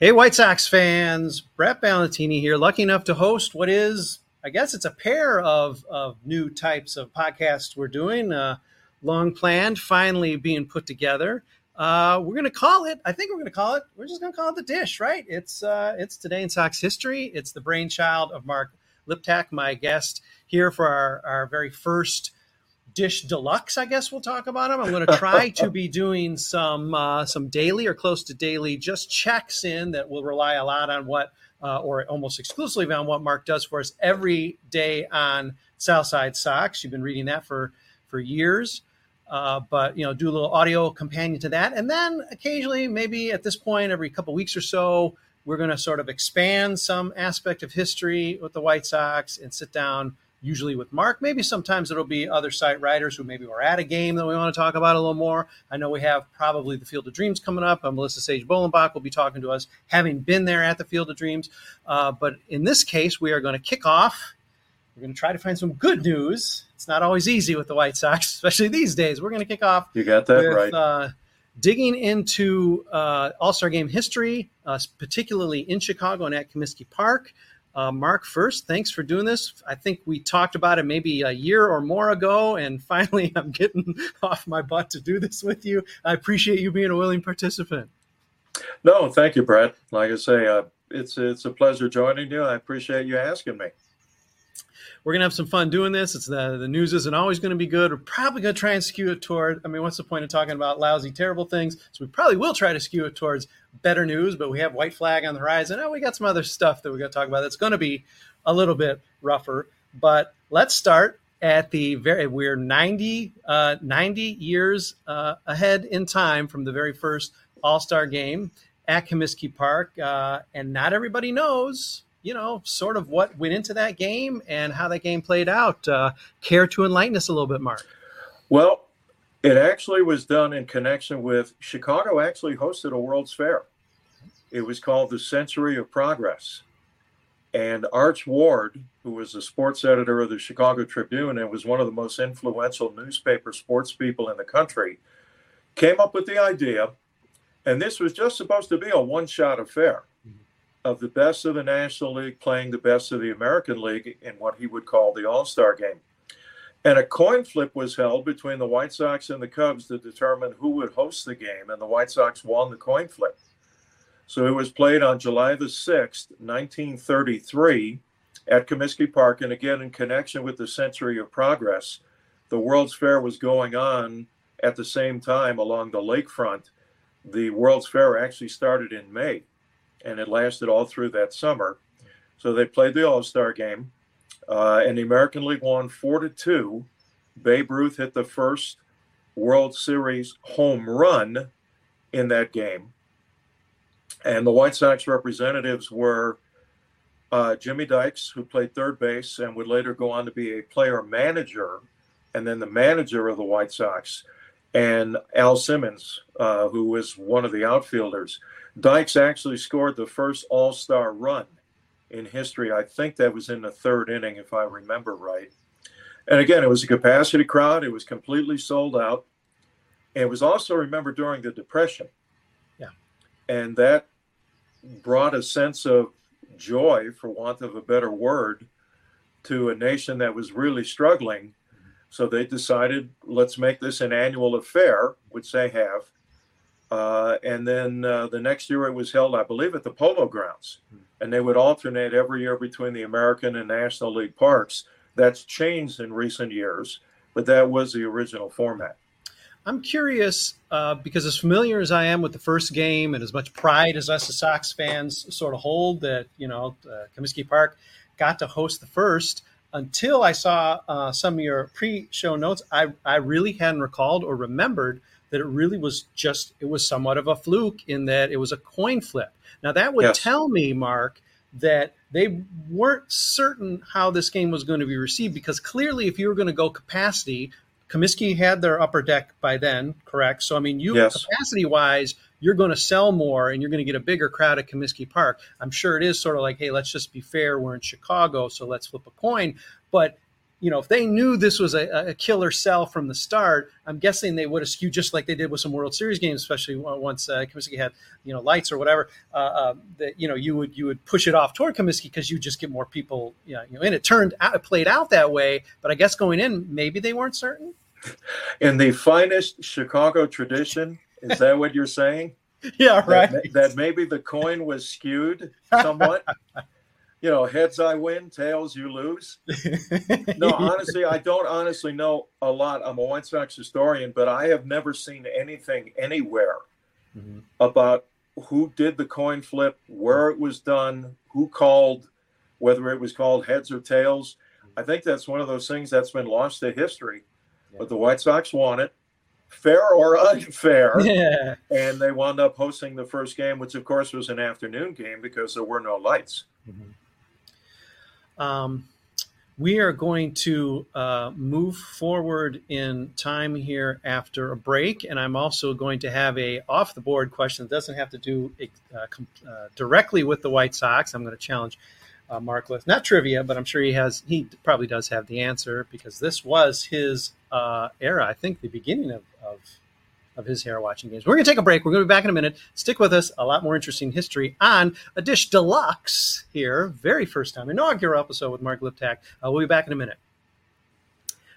Hey, White Sox fans, Brett Ballantini here. Lucky enough to host what is, I guess it's a pair of, of new types of podcasts we're doing, uh, long planned, finally being put together. Uh, we're going to call it, I think we're going to call it, we're just going to call it The Dish, right? It's, uh, it's Today in Sox History. It's the brainchild of Mark Liptak, my guest here for our, our very first Dish Deluxe, I guess we'll talk about them. I'm going to try to be doing some uh, some daily or close to daily just checks in that will rely a lot on what uh, or almost exclusively on what Mark does for us every day on Southside Sox. You've been reading that for for years. Uh, but you know, do a little audio companion to that, and then occasionally, maybe at this point, every couple weeks or so, we're going to sort of expand some aspect of history with the White Sox and sit down usually with Mark. Maybe sometimes it'll be other site writers who maybe were at a game that we want to talk about a little more. I know we have probably the Field of Dreams coming up. Uh, Melissa Sage Bolenbach will be talking to us, having been there at the Field of Dreams. Uh, but in this case, we are going to kick off. We're going to try to find some good news. It's not always easy with the White Sox, especially these days. We're going to kick off. You got that with, right. Uh, digging into uh, All Star Game history, uh, particularly in Chicago and at Comiskey Park. Uh, Mark, first, thanks for doing this. I think we talked about it maybe a year or more ago, and finally I'm getting off my butt to do this with you. I appreciate you being a willing participant. No, thank you, Brett. Like I say, uh, it's it's a pleasure joining you. I appreciate you asking me we're gonna have some fun doing this. It's the the news isn't always going to be good. We're probably going to try and skew it toward. I mean, what's the point of talking about lousy, terrible things? So we probably will try to skew it towards better news. But we have white flag on the horizon. Oh, we got some other stuff that we're going to talk about. That's going to be a little bit rougher. But let's start at the very we're 90, uh, 90 years uh, ahead in time from the very first all-star game at comiskey park uh, and not everybody knows you know, sort of what went into that game and how that game played out. Uh, care to enlighten us a little bit, Mark? Well, it actually was done in connection with Chicago. Actually, hosted a World's Fair. It was called the Century of Progress, and Arch Ward, who was the sports editor of the Chicago Tribune and was one of the most influential newspaper sports people in the country, came up with the idea. And this was just supposed to be a one-shot affair mm-hmm. of the best of the National League playing the best of the American League in what he would call the All Star game. And a coin flip was held between the White Sox and the Cubs to determine who would host the game, and the White Sox won the coin flip. So it was played on July the 6th, 1933, at Comiskey Park, and again in connection with the Century of Progress. The World's Fair was going on at the same time along the lakefront. The World's Fair actually started in May and it lasted all through that summer. So they played the All Star game, uh, and the American League won four to two. Babe Ruth hit the first World Series home run in that game, and the White Sox representatives were uh, Jimmy Dykes, who played third base and would later go on to be a player manager, and then the manager of the White Sox, and Al Simmons, uh, who was one of the outfielders. Dykes actually scored the first All Star run in history. I think that was in the third inning, if I remember right. And again, it was a capacity crowd. It was completely sold out. And it was also, remember, during the Depression. Yeah. And that brought a sense of joy, for want of a better word, to a nation that was really struggling. So they decided, let's make this an annual affair, which they have. Uh, and then uh, the next year it was held, I believe, at the Polo Grounds. And they would alternate every year between the American and National League parks. That's changed in recent years, but that was the original format. I'm curious uh, because, as familiar as I am with the first game, and as much pride as us as Sox fans sort of hold that you know uh, Comiskey Park got to host the first. Until I saw uh, some of your pre-show notes, I, I really hadn't recalled or remembered that it really was just it was somewhat of a fluke in that it was a coin flip. Now that would yes. tell me, Mark, that they weren't certain how this game was going to be received because clearly, if you were going to go capacity, Comiskey had their upper deck by then, correct? So I mean, you yes. capacity wise, you're going to sell more and you're going to get a bigger crowd at Comiskey Park. I'm sure it is sort of like, hey, let's just be fair. We're in Chicago, so let's flip a coin. But you know, if they knew this was a, a, killer sell from the start, I'm guessing they would have skewed just like they did with some World Series games, especially once uh, Comiskey had you know lights or whatever. Uh, uh, that you know you would you would push it off toward Comiskey because you just get more people you know, you know. And it turned out it played out that way, but I guess going in maybe they weren't certain. In the finest Chicago tradition, is that what you're saying? yeah, right. That, that maybe the coin was skewed somewhat. you know, heads I win, tails you lose. no, honestly, I don't honestly know a lot. I'm a White Sox historian, but I have never seen anything anywhere mm-hmm. about who did the coin flip, where it was done, who called, whether it was called heads or tails. I think that's one of those things that's been lost to history. Yeah. But the White Sox won it, fair or unfair. Yeah. And they wound up hosting the first game, which of course was an afternoon game because there were no lights. Mm-hmm. Um, we are going to uh, move forward in time here after a break, and I'm also going to have a off the board question that doesn't have to do uh, uh, directly with the White Sox. I'm going to challenge uh, Mark with not trivia, but I'm sure he has. He probably does have the answer because this was his uh, era. I think the beginning of, of of his hair watching games. We're going to take a break. We're going to be back in a minute. Stick with us. A lot more interesting history on a dish deluxe here. Very first time inaugural episode with Mark Liptak. Uh, we'll be back in a minute.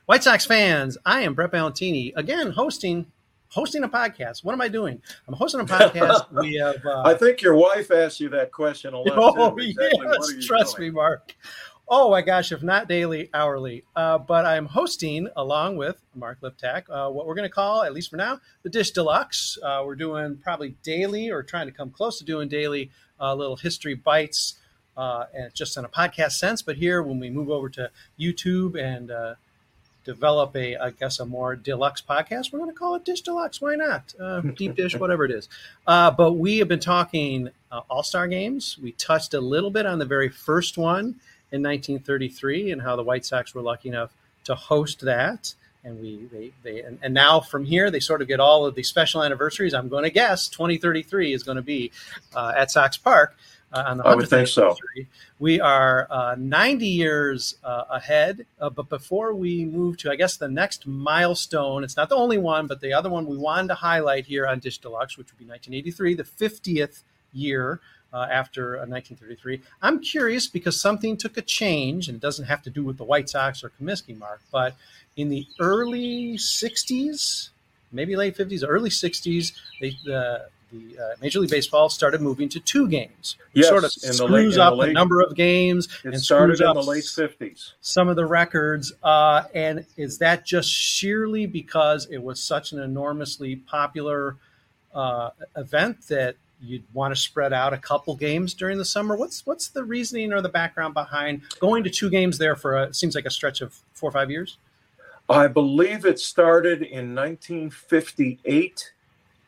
White Sox fans, I am Brett Ballantini again hosting hosting a podcast. What am I doing? I'm hosting a podcast. we have. Uh, I think your wife asked you that question a lot. Oh exactly yes, trust doing? me, Mark. Oh my gosh, if not daily, hourly. Uh, but I'm hosting along with Mark Liptak uh, what we're going to call, at least for now, the Dish Deluxe. Uh, we're doing probably daily or trying to come close to doing daily uh, little history bites uh, and just in a podcast sense. But here, when we move over to YouTube and uh, develop a, I guess, a more deluxe podcast, we're going to call it Dish Deluxe. Why not? deep dish, whatever it is. but we have been talking All Star games. We touched a little bit on the very first one in 1933 and how the White Sox were lucky enough to host that. And we they, they and, and now from here they sort of get all of the special anniversaries. I'm going to guess 2033 is going to be uh, at Sox Park. Uh, on the I would think so. We are uh, 90 years uh, ahead, uh, but before we move to, I guess, the next milestone, it's not the only one, but the other one we wanted to highlight here on Dish Deluxe, which would be 1983, the 50th year uh, after 1933. Uh, I'm curious because something took a change, and it doesn't have to do with the White Sox or Comiskey, Mark, but in the early 60s, maybe late 50s, early 60s, they, the the uh, Major League Baseball started moving to two games. Yes, sort of screws late, up the, late, the, number of games it and started in the late 50s. Some of the records. Uh, and is that just sheerly because it was such an enormously popular uh, event that you'd want to spread out a couple games during the summer. What's what's the reasoning or the background behind going to two games there for a, seems like a stretch of four or five years? I believe it started in 1958,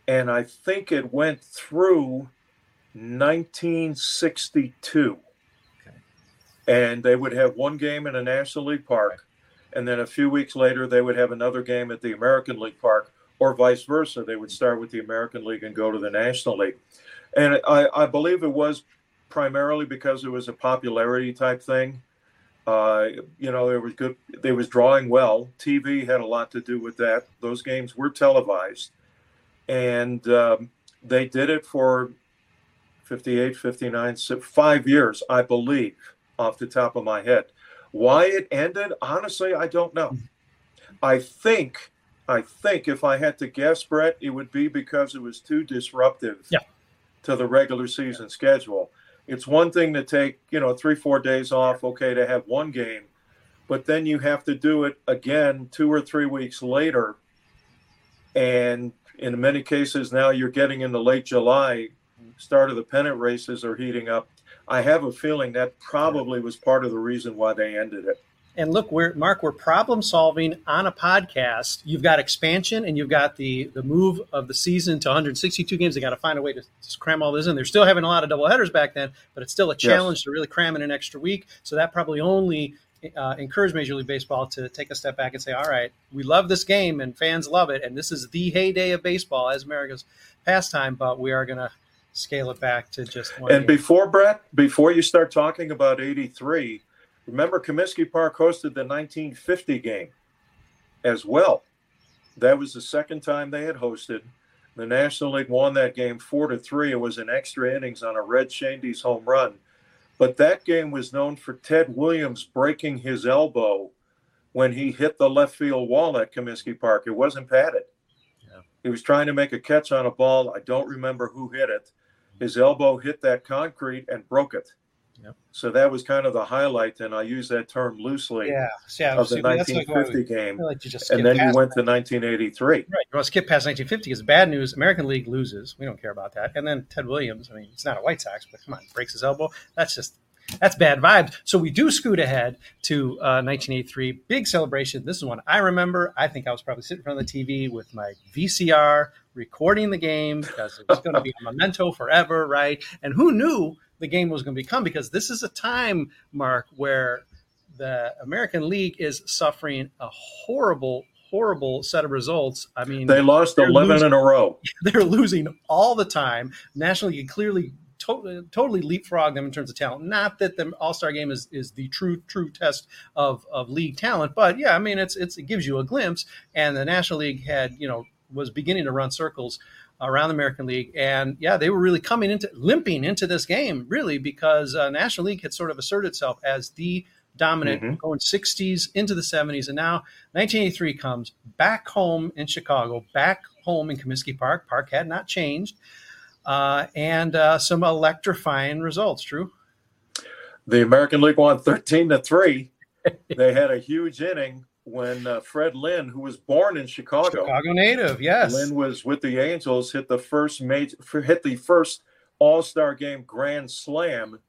and I think it went through 1962. Okay. And they would have one game in a National League park, and then a few weeks later they would have another game at the American League park or vice versa. They would start with the American League and go to the National League. And I, I believe it was primarily because it was a popularity type thing. Uh, you know, there was good. They was drawing well. TV had a lot to do with that. Those games were televised, and um, they did it for 58, 59, five years, I believe, off the top of my head. Why it ended, honestly, I don't know. I think I think if I had to guess, Brett, it would be because it was too disruptive yeah. to the regular season schedule. It's one thing to take, you know, three, four days off, okay, to have one game, but then you have to do it again two or three weeks later. And in many cases, now you're getting into late July, start of the pennant races are heating up. I have a feeling that probably was part of the reason why they ended it and look, we're Mark, we're problem solving on a podcast. You've got expansion and you've got the the move of the season to 162 games. They got to find a way to, to, cram all this in. They're still having a lot of double headers back then, but it's still a challenge yes. to really cram in an extra week. So that probably only uh, encouraged Major League Baseball to take a step back and say, "All right, we love this game and fans love it, and this is the heyday of baseball as America's pastime, but we are going to." scale it back to just one and game. before brett before you start talking about 83 Remember, Comiskey Park hosted the 1950 game as well. That was the second time they had hosted. The National League won that game four to three. It was in extra innings on a Red Schoendienst home run. But that game was known for Ted Williams breaking his elbow when he hit the left field wall at Comiskey Park. It wasn't padded. Yeah. He was trying to make a catch on a ball. I don't remember who hit it. His elbow hit that concrete and broke it. Yep. So that was kind of the highlight, and I use that term loosely. Yeah, yeah of the 1950 like game, like and then you went to 1983. Right, you want to skip past 1950 because bad news: American League loses. We don't care about that. And then Ted Williams. I mean, it's not a White Sox, but come on, breaks his elbow. That's just that's bad vibes. So we do scoot ahead to uh, 1983, big celebration. This is one I remember. I think I was probably sitting in front of the TV with my VCR recording the game because it was going to be a memento forever, right? And who knew the game was going to become? Because this is a time, Mark, where the American League is suffering a horrible, horrible set of results. I mean, they lost 11 losing, in a row. They're losing all the time. National League clearly totally, totally leapfrog them in terms of talent. Not that the All Star game is, is the true true test of, of league talent, but yeah, I mean it's, it's it gives you a glimpse. And the National League had you know was beginning to run circles around the American League, and yeah, they were really coming into limping into this game really because uh, National League had sort of asserted itself as the dominant mm-hmm. going 60s into the 70s and now 1983 comes back home in chicago back home in comiskey park park had not changed uh, and uh, some electrifying results. True. The American League won 13 to 3. they had a huge inning when uh, Fred Lynn, who was born in Chicago, Chicago native, yes, Lynn was with the Angels, hit the first major, hit the first All Star Game grand slam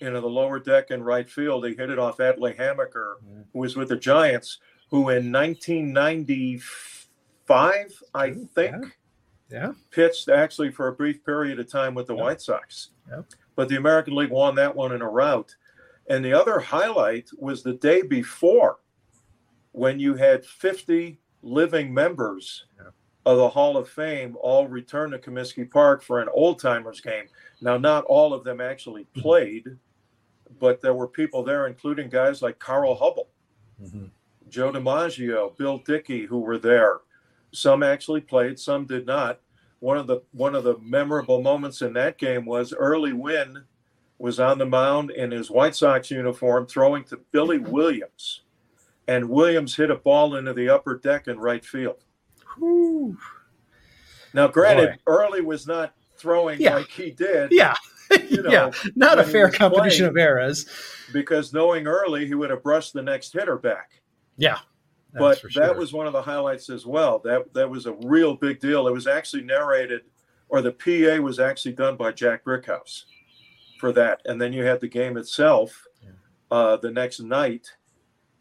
into the lower deck in right field. He hit it off Atlee Hammaker, mm. who was with the Giants, who in 1995, I think, yeah yeah. pitched actually for a brief period of time with the White Sox. But the American League won that one in a rout. And the other highlight was the day before when you had 50 living members of the Hall of Fame all return to Comiskey Park for an old timers game. Now, not all of them actually mm-hmm. played, but there were people there, including guys like Carl Hubbell, mm-hmm. Joe DiMaggio, Bill Dickey, who were there. Some actually played, some did not. One of the one of the memorable moments in that game was Early Wynn was on the mound in his White Sox uniform throwing to Billy Williams. And Williams hit a ball into the upper deck in right field. Whew. Now, granted, Boy. Early was not throwing yeah. like he did. Yeah. You know, yeah. Not a fair competition of eras. Because knowing Early, he would have brushed the next hitter back. Yeah but sure. that was one of the highlights as well. That that was a real big deal. It was actually narrated, or the PA was actually done by Jack Brickhouse for that. And then you had the game itself yeah. uh, the next night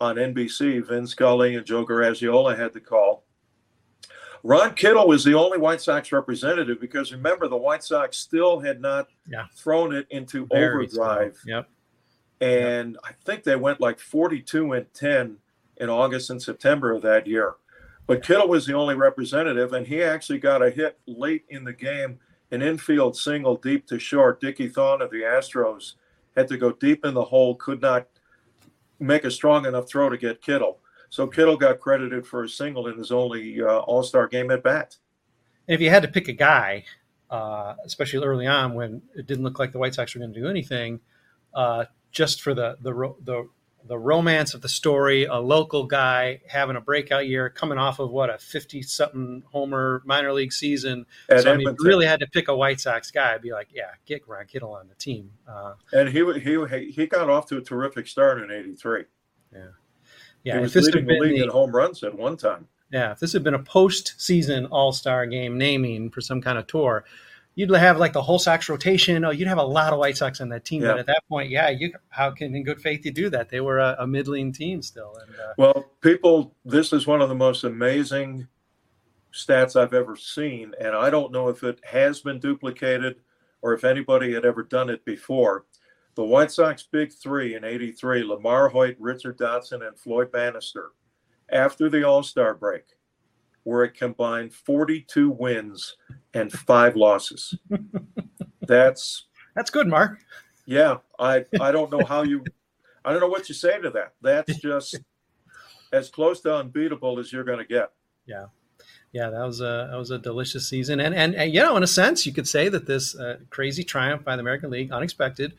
on NBC. Vin Scully and Joe Garagiola had the call. Ron Kittle was the only White Sox representative because remember the White Sox still had not yeah. thrown it into Very overdrive. Yep. And yep. I think they went like 42 and 10 in August and September of that year. But Kittle was the only representative, and he actually got a hit late in the game, an infield single deep to short. Dickie Thon of the Astros had to go deep in the hole, could not make a strong enough throw to get Kittle. So Kittle got credited for a single in his only uh, All Star game at bat. And if you had to pick a guy, uh, especially early on when it didn't look like the White Sox were going to do anything, uh, just for the the the the romance of the story, a local guy having a breakout year, coming off of what a fifty-something homer minor league season. At so I mean, really had to pick a White Sox guy. I'd be like, yeah, get Ron Kittle on the team. Uh, and he he he got off to a terrific start in '83. Yeah, yeah. He was leading the league the, in home runs at one time. Yeah, if this had been a postseason All Star game naming for some kind of tour, you'd have like the whole Sox rotation. Oh, you'd have a lot of White Sox on that team. Yeah. But at that point, yeah, you how can in good faith you do that? They were a, a middling team still. And, uh, well, people, this is one of the most amazing stats I've ever seen, and I don't know if it has been duplicated or if anybody had ever done it before. The White Sox big three in '83: LaMarr Hoyt, Richard Dotson, and Floyd Bannister. After the All Star break, were a combined 42 wins and five losses. That's that's good, Mark. Yeah, I I don't know how you. I don't know what you say to that. That's just as close to unbeatable as you're going to get. Yeah. Yeah, that was a that was a delicious season, and, and and you know, in a sense, you could say that this uh, crazy triumph by the American League, unexpected,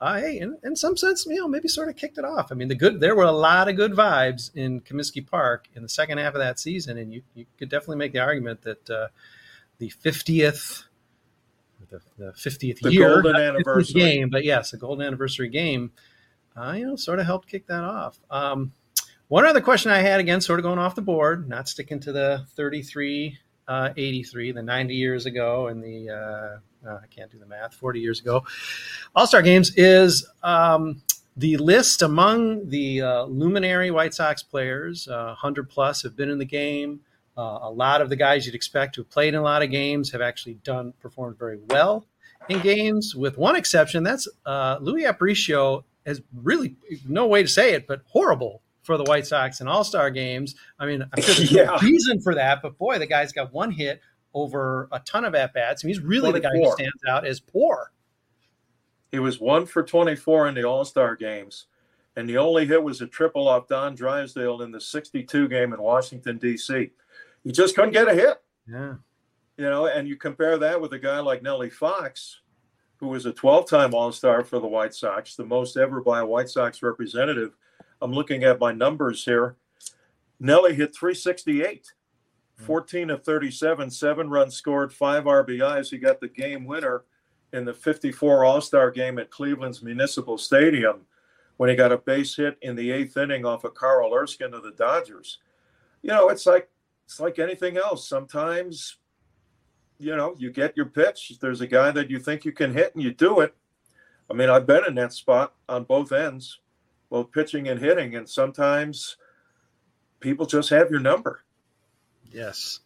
uh, hey, in, in some sense, you know, maybe sort of kicked it off. I mean, the good there were a lot of good vibes in Comiskey Park in the second half of that season, and you you could definitely make the argument that uh, the fiftieth the, 50th year golden anniversary. game, but yes, the golden anniversary game, uh, you know, sort of helped kick that off. Um, one other question I had, again, sort of going off the board, not sticking to the 33, uh, 83, the 90 years ago, and the, uh, I can't do the math, 40 years ago, All Star games is um, the list among the uh, luminary White Sox players, uh, 100 plus, have been in the game. Uh, a lot of the guys you'd expect who have played in a lot of games have actually done performed very well in games, with one exception. That's uh, Luis Aparicio has really no way to say it, but horrible for the White Sox in All Star games. I mean, I'm sure there's Yeah. no reason for that, but boy, the guy's got one hit over a ton of at bats. I mean, he's really the guy who stands out as poor. He was one for 24 in the All Star games, and the only hit was a triple off Don Drysdale in the 62 game in Washington, D.C. He just couldn't get a hit, Yeah. you know, and you compare that with a guy like Nellie Fox, who was a 12 time All Star for the White Sox, the most ever by a White Sox representative. I'm looking at my numbers here. Nellie hit 368, Mm. 14 of 37, seven runs scored, five RBIs. He got the game winner in the 54 All Star game at Cleveland's Municipal Stadium when he got a base hit in the eighth inning off of Carl Erskine of the Dodgers. You know, it's like it's like anything else. Sometimes, you know, you get your pitch. There's a guy that you think you can hit, and you do it. I mean, I've been in that spot on both ends, both pitching and hitting, and sometimes people just have your number. Yes.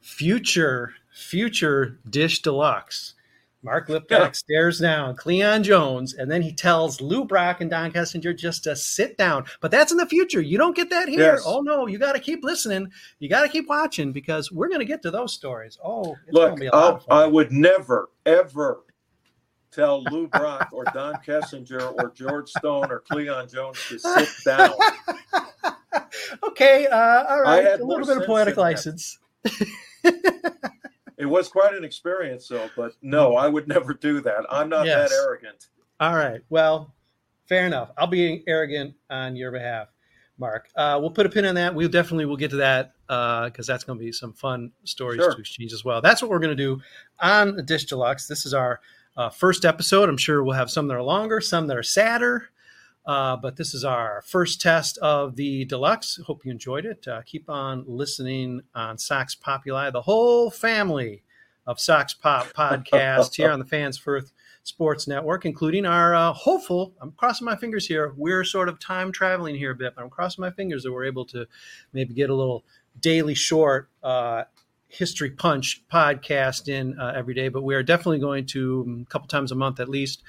Future, future Dish Deluxe. Mark Liptak Yeah. stares down Cleon Jones, and then he tells Lou Brock and Don Kessinger just to sit down. But that's in the future. You don't get that here. Yes. Oh no, you got to keep listening. You got to keep watching because we're going to get to those stories. Oh, it's Look, be a lot of fun. I would never, ever tell Lou Brock or Don Kessinger or George Stone or Cleon Jones to sit down. okay, uh, all right. had A little bit of poetic license. It was quite an experience, though. But no, I would never do that. I'm not Yes. that arrogant. All right. Well, fair enough. I'll be arrogant on your behalf, Mark. Uh, we'll put a pin on that. We'll definitely will get to that because that's going to be some fun stories Sure. to exchange as well. That's what we're going to do on the Dish Deluxe. This is our uh, first episode. I'm sure we'll have some that are longer, some that are sadder. Uh, but this is our first test of the deluxe. Hope you enjoyed it. Uh, keep on listening on Sox Populi, the whole family of Sox Pop podcast here on the Fans First Sports Network, including our uh, hopeful. I'm crossing my fingers here. We're sort of time traveling here a bit, but I'm crossing my fingers that we're able to maybe get a little daily short uh, history punch podcast in uh, every day. But we are definitely going to um, a couple times a month at least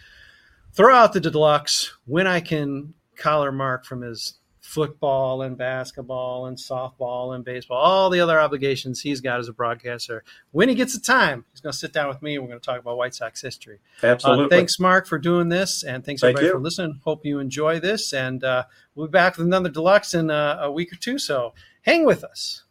throw out the deluxe when I can collar Mark from his football and basketball and softball and baseball, all the other obligations he's got as a broadcaster. When he gets the time, he's going to sit down with me and we're going to talk about White Sox history. Absolutely. Uh, thanks, Mark, for doing this, and thanks Thank everybody you. for listening. Hope you enjoy this, and uh, we'll be back with another deluxe in uh, a week or two. So hang with us.